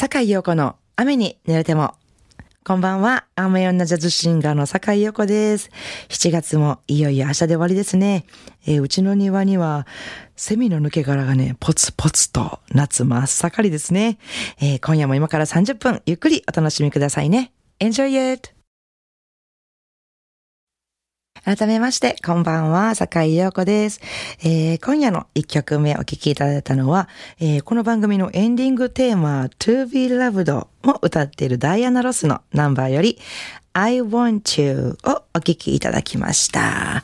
坂井陽子の雨に濡れても。こんばんは。雨女ジャズシンガーの坂井陽子です。7月もいよいよ明日で終わりですね。えーうちの庭にはセミの抜け殻がね、ポツポツと夏真っ盛りですね。えー今夜も今から30分ゆっくりお楽しみくださいね。Enjoy it! 改めまして、こんばんは、坂井陽子です。えー今夜の1曲目お聴きいただいたのは、えーこの番組のエンディングテーマ、To Be Loved も歌っているダイアナ・ロスのナンバーより、I Want You をお聴きいただきました。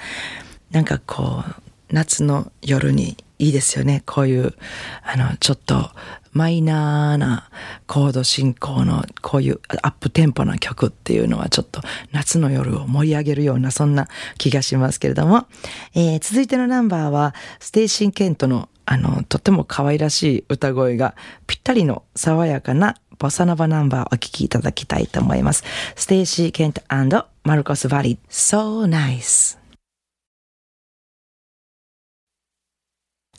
なんかこう、夏の夜にいいですよね。こういう、あの、ちょっとマイナーなコード進行のこういうアップテンポな曲っていうのはちょっと夏の夜を盛り上げるようなそんな気がしますけれども、えー続いてのナンバーはステイシー・ケントのあの、とても可愛らしい歌声がぴったりの爽やかなボサノバナンバーをお聴きいただきたいと思います。ステイシー・ケントマルコス・ヴァーリ So nice!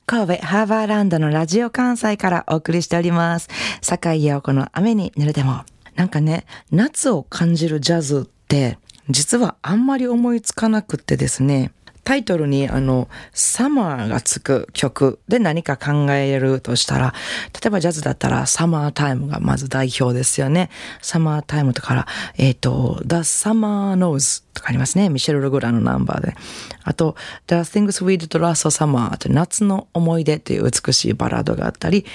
神戸ハーバーランドのラジオ関西からお送りしております。坂井陽子の雨に濡れても。なんかね、夏を感じるジャズって、実はあんまり思いつかなくってですね、タイトルにあの、サマーがつく曲で何か考えるとしたら、例えばジャズだったらサマータイムがまず代表ですよね。サマータイムとから、えっ、と、The Summer Knows とかありますね。ミシェル・ルグラのナンバーで。あと、The Things We Did Last Summer って夏の思い出っていう美しいバラードがあったり、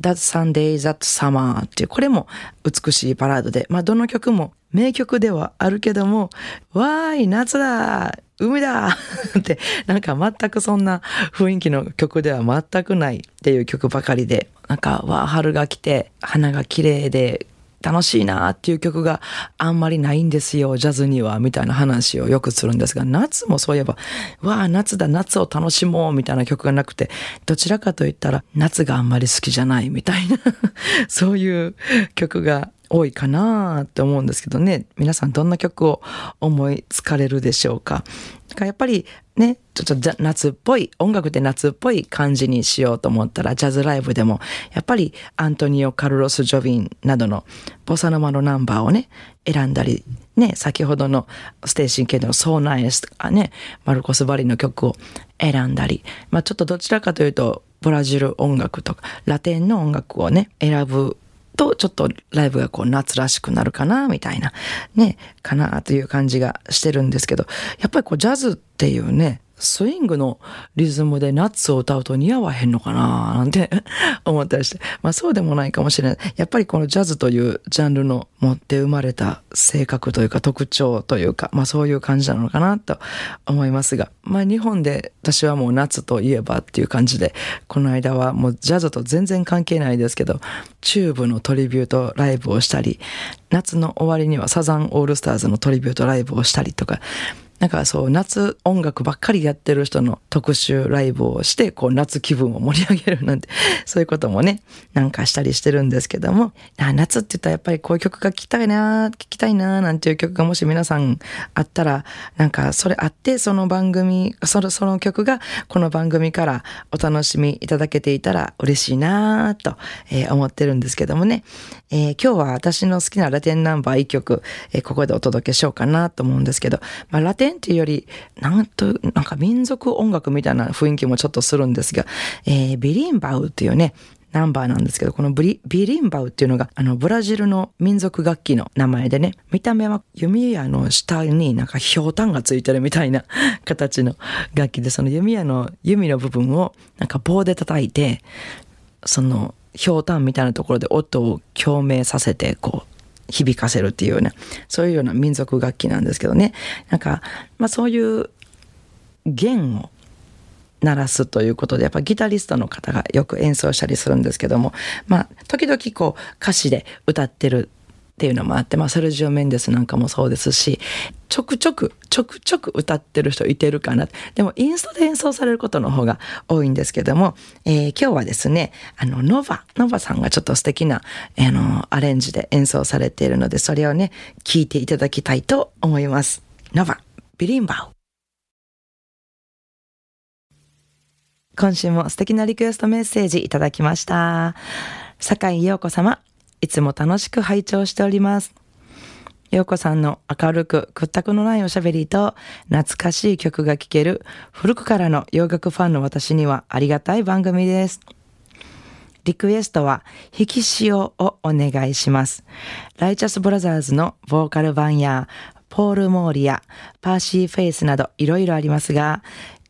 That Sunday That Summer っていう、これも美しいバラードで、まあどの曲も名曲ではあるけども、わーい、夏だ海だって、なんか全くそんな雰囲気の曲では全くないっていう曲ばかりで、なんか、わー、春が来て、花が綺麗で、楽しいなっていう曲があんまりないんですよ、ジャズには、みたいな話をよくするんですが、夏もそういえば、わあ、夏だ、夏を楽しもう、みたいな曲がなくて、どちらかといったら、夏があんまり好きじゃない、みたいな、そういう曲が多いかなって思うんですけどね、皆さんどんな曲を思いつかれるでしょうか？だからやっぱりね、ちょっと夏っぽい、音楽で夏っぽい感じにしようと思ったら、ジャズライブでも、やっぱりアントニオ・カルロス・ジョビンなどのボサノマのナンバーをね、選んだり、ね、先ほどのステーシン系のソーナイスとかね、マルコス・バリの曲を選んだり、まあちょっとどちらかというと、ブラジル音楽とか、ラテンの音楽をね、選ぶと、ちょっとライブがこう夏らしくなるかな、みたいな、ね、かなという感じがしてるんですけど、やっぱりこうジャズっていうね、スイングのリズムで夏を歌うと似合わへんのかななんて 思ったりして。まあそうでもないかもしれない。やっぱりこのジャズというジャンルの持って生まれた性格というか特徴というか、まあそういう感じなのかなと思いますが。まあ日本で私はもう夏といえばっていう感じで、この間はもうジャズと全然関係ないですけど、チューブのトリビュートライブをしたり、夏の終わりにはサザンオールスターズのトリビュートライブをしたりとか、なんかそう、夏音楽ばっかりやってる人の特集ライブをして、こう夏気分を盛り上げるなんて、そういうこともね、なんかしたりしてるんですけども、夏って言ったらやっぱりこういう曲が聴きたいな、聴きたいな、なんていう曲がもし皆さんあったら、なんかそれあって、その番組、その、その曲がこの番組からお楽しみいただけていたら嬉しいなと、えー思ってるんですけどもね、えー今日は私の好きなラテンナンバー一曲、えーここでお届けしようかなと思うんですけど、まあ、ラテンっていうより、なんと、なんか民族音楽みたいな雰囲気もちょっとするんですが、えービリンバウっていうね、ナンバーなんですけど、このブリビリンバウっていうのが、あの、ブラジルの民族楽器の名前でね、見た目は弓矢の下になんかひょうたんがついてるみたいな形の楽器で、その弓矢の弓の部分をなんか棒で叩いて、その、ひょうたんみたいなところで音を共鳴させて、こう、響かせるっていうような、そういうような民族楽器なんですけどね。なんか、まあそういう弦を鳴らすということで、やっぱギタリストの方がよく演奏したりするんですけども、まあ、時々こう歌詞で歌ってるっていうのもあって、まあ、セルジオ・メンデスなんかもそうですし、ちょくちょく、ちょくちょく歌ってる人いてるかな。でも、インストで演奏されることの方が多いんですけども、えー今日はですね、あの、ノバ、ノバさんがちょっと素敵な、あの、アレンジで演奏されているので、それをね、聞いていただきたいと思います。ノバ、ビリンバウ。今週も素敵なリクエストメッセージいただきました。坂井陽子様、いつも楽しく拝聴しております。洋子さんの明るく屈託のないおしゃべりと懐かしい曲が聴ける古くからの洋楽ファンの私にはありがたい番組です。リクエストは、引き潮をお願いします。ライチャスブラザーズのボーカル版や、ポール・モーリアやパーシー・フェイスなどいろいろありますが、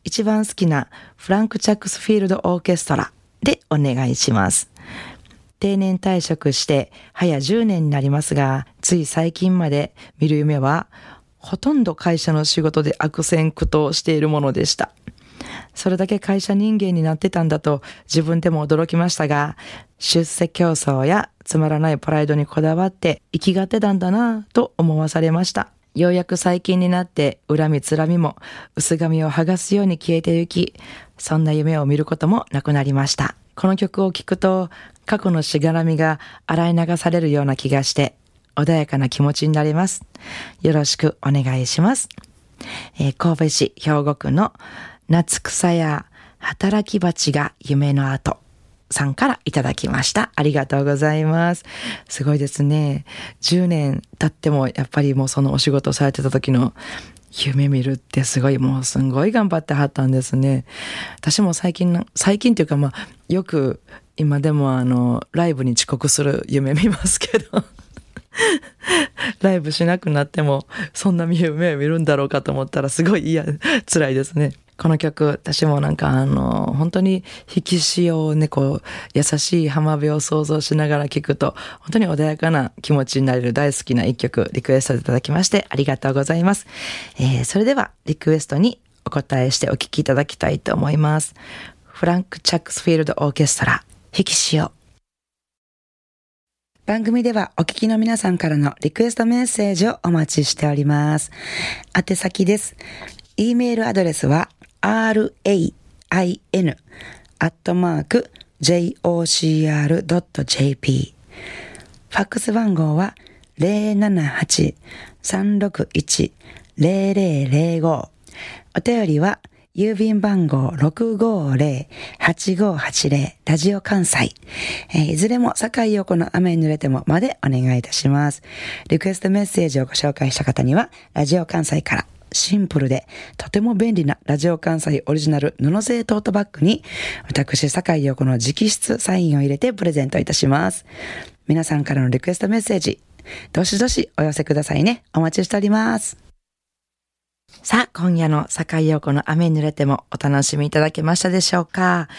一番好きなフランク・チャックスフィールド・オーケストラでお願いします。定年退職して早10年になりますが、つい最近まで見る夢は、ほとんど会社の仕事で悪戦苦闘しているものでした。それだけ会社人間になってたんだと自分でも驚きましたが、出世競争やつまらないプライドにこだわって生きがってたんだなぁと思わされました。ようやく最近になって恨みつらみも薄紙を剥がすように消えてゆき、そんな夢を見ることもなくなりました。この曲を聴くと過去のしがらみが洗い流されるような気がして穏やかな気持ちになります。よろしくお願いします。えー、神戸市兵庫区の夏草や働き蜂が夢の後さんからいただきました。ありがとうございます。すごいですね。10年経ってもやっぱりもうそのお仕事されてた時の夢見るってすごい、もうすんごい頑張ってはったんですね。私も最近、最近っていうかまあ、よく今でもあの、ライブに遅刻する夢見ますけどライブしなくなっても、そんな夢を見るんだろうかと思ったらすごい嫌、辛いですね。この曲、私もなんかあの、本当に引き潮をね、こう、優しい浜辺を想像しながら聴くと、本当に穏やかな気持ちになれる大好きな一曲、リクエストいただきましてありがとうございます。えー、それでは、リクエストにお答えしてお聴きいただきたいと思います。フランク・チャックスフィールド・オーケストラ、引き潮。番組ではお聞きの皆さんからのリクエストメッセージをお待ちしております。宛先です。e メールアドレスは rain アットマーク jocr.jp ファックス番号は078-361-0005お便りは郵便番号650-8580ラジオ関西、えー、いずれも坂井陽子の雨に濡れてもまでお願いいたします。リクエストメッセージをご紹介した方にはラジオ関西からシンプルで、とても便利なラジオ関西オリジナル布製トートバッグに、私、酒井陽子の直筆サインを入れてプレゼントいたします。皆さんからのリクエストメッセージ、どしどしお寄せくださいね。お待ちしております。さあ、今夜の坂井陽子の雨に濡れてもお楽しみいただけましたでしょうか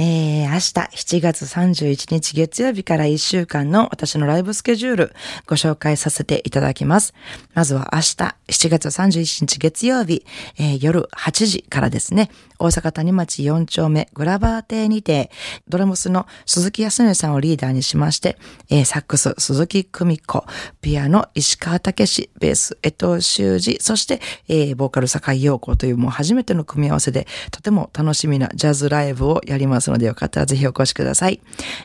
えー、明日7月31日月曜日から1週間の私のライブスケジュールご紹介させていただきます。まずは明日7月31日月曜日、えー、夜8時からですね、大阪谷町4丁目グラバー邸にて、ドラムスの鈴木康則さんをリーダーにしまして、えー、サックス鈴木久美子、ピアノ石川武史、ベース江藤修二、そして、えー、えボーカル坂井陽子というもう初めての組み合わせで、とても楽しみなジャズライブをやりますので、よかったらぜひお越しください。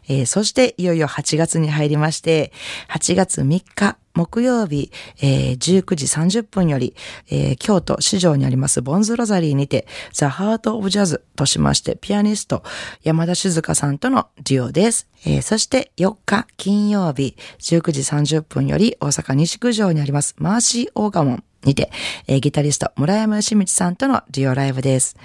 えー、そして、いよいよ8月に入りまして、8月3日、木曜日、えー、19時30分より、えー、京都市場にありますボンズロザリーにて、ザ・ハート・オブ・ジャズとしまして、ピアニスト山田静香さんとのデュオです。えー、そして4日金曜日、19時30分より大阪西区上にありますマーシー・オーガモンにて、えー、ギタリスト村山義道さんとのデュオライブです。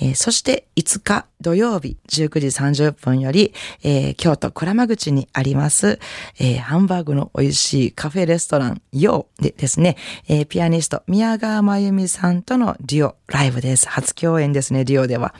えー、そして5日土曜日19時30分より、えー、京都倉間口にあります、えー、ハンバーグの美味しいカフェレストランヨーでですね、えー、ピアニスト宮川真由美さんとのデュオライブです。初共演ですね、デュオでは。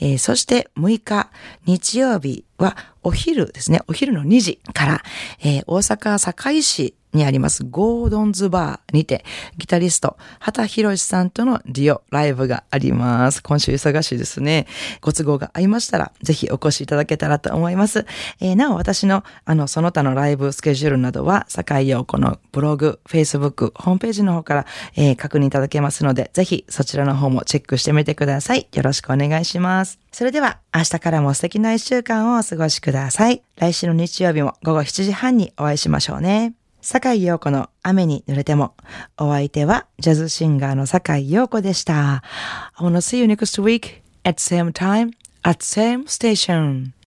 えー、そして6日日曜日はお昼ですね、お昼の2時から、えー、大阪堺市にありますゴードンズバーにてギタリスト畑博さんとのデュオライブがあります。今週忙しいですね。ご都合が合いましたらぜひお越しいただけたらと思います。えー、なお私のあのその他のライブスケジュールなどは坂井陽子のブログ、フェイスブック、ホームページの方から、えー、確認いただけますのでぜひそちらの方もチェックしてみてください。よろしくお願いします。それでは明日からも素敵な一週間をお過ごしください。来週の日曜日も午後7時半にお会いしましょうね。坂井陽子の雨に濡れても。お相手はジャズシンガーの坂井陽子でした。I wanna see you next week at same time at same station.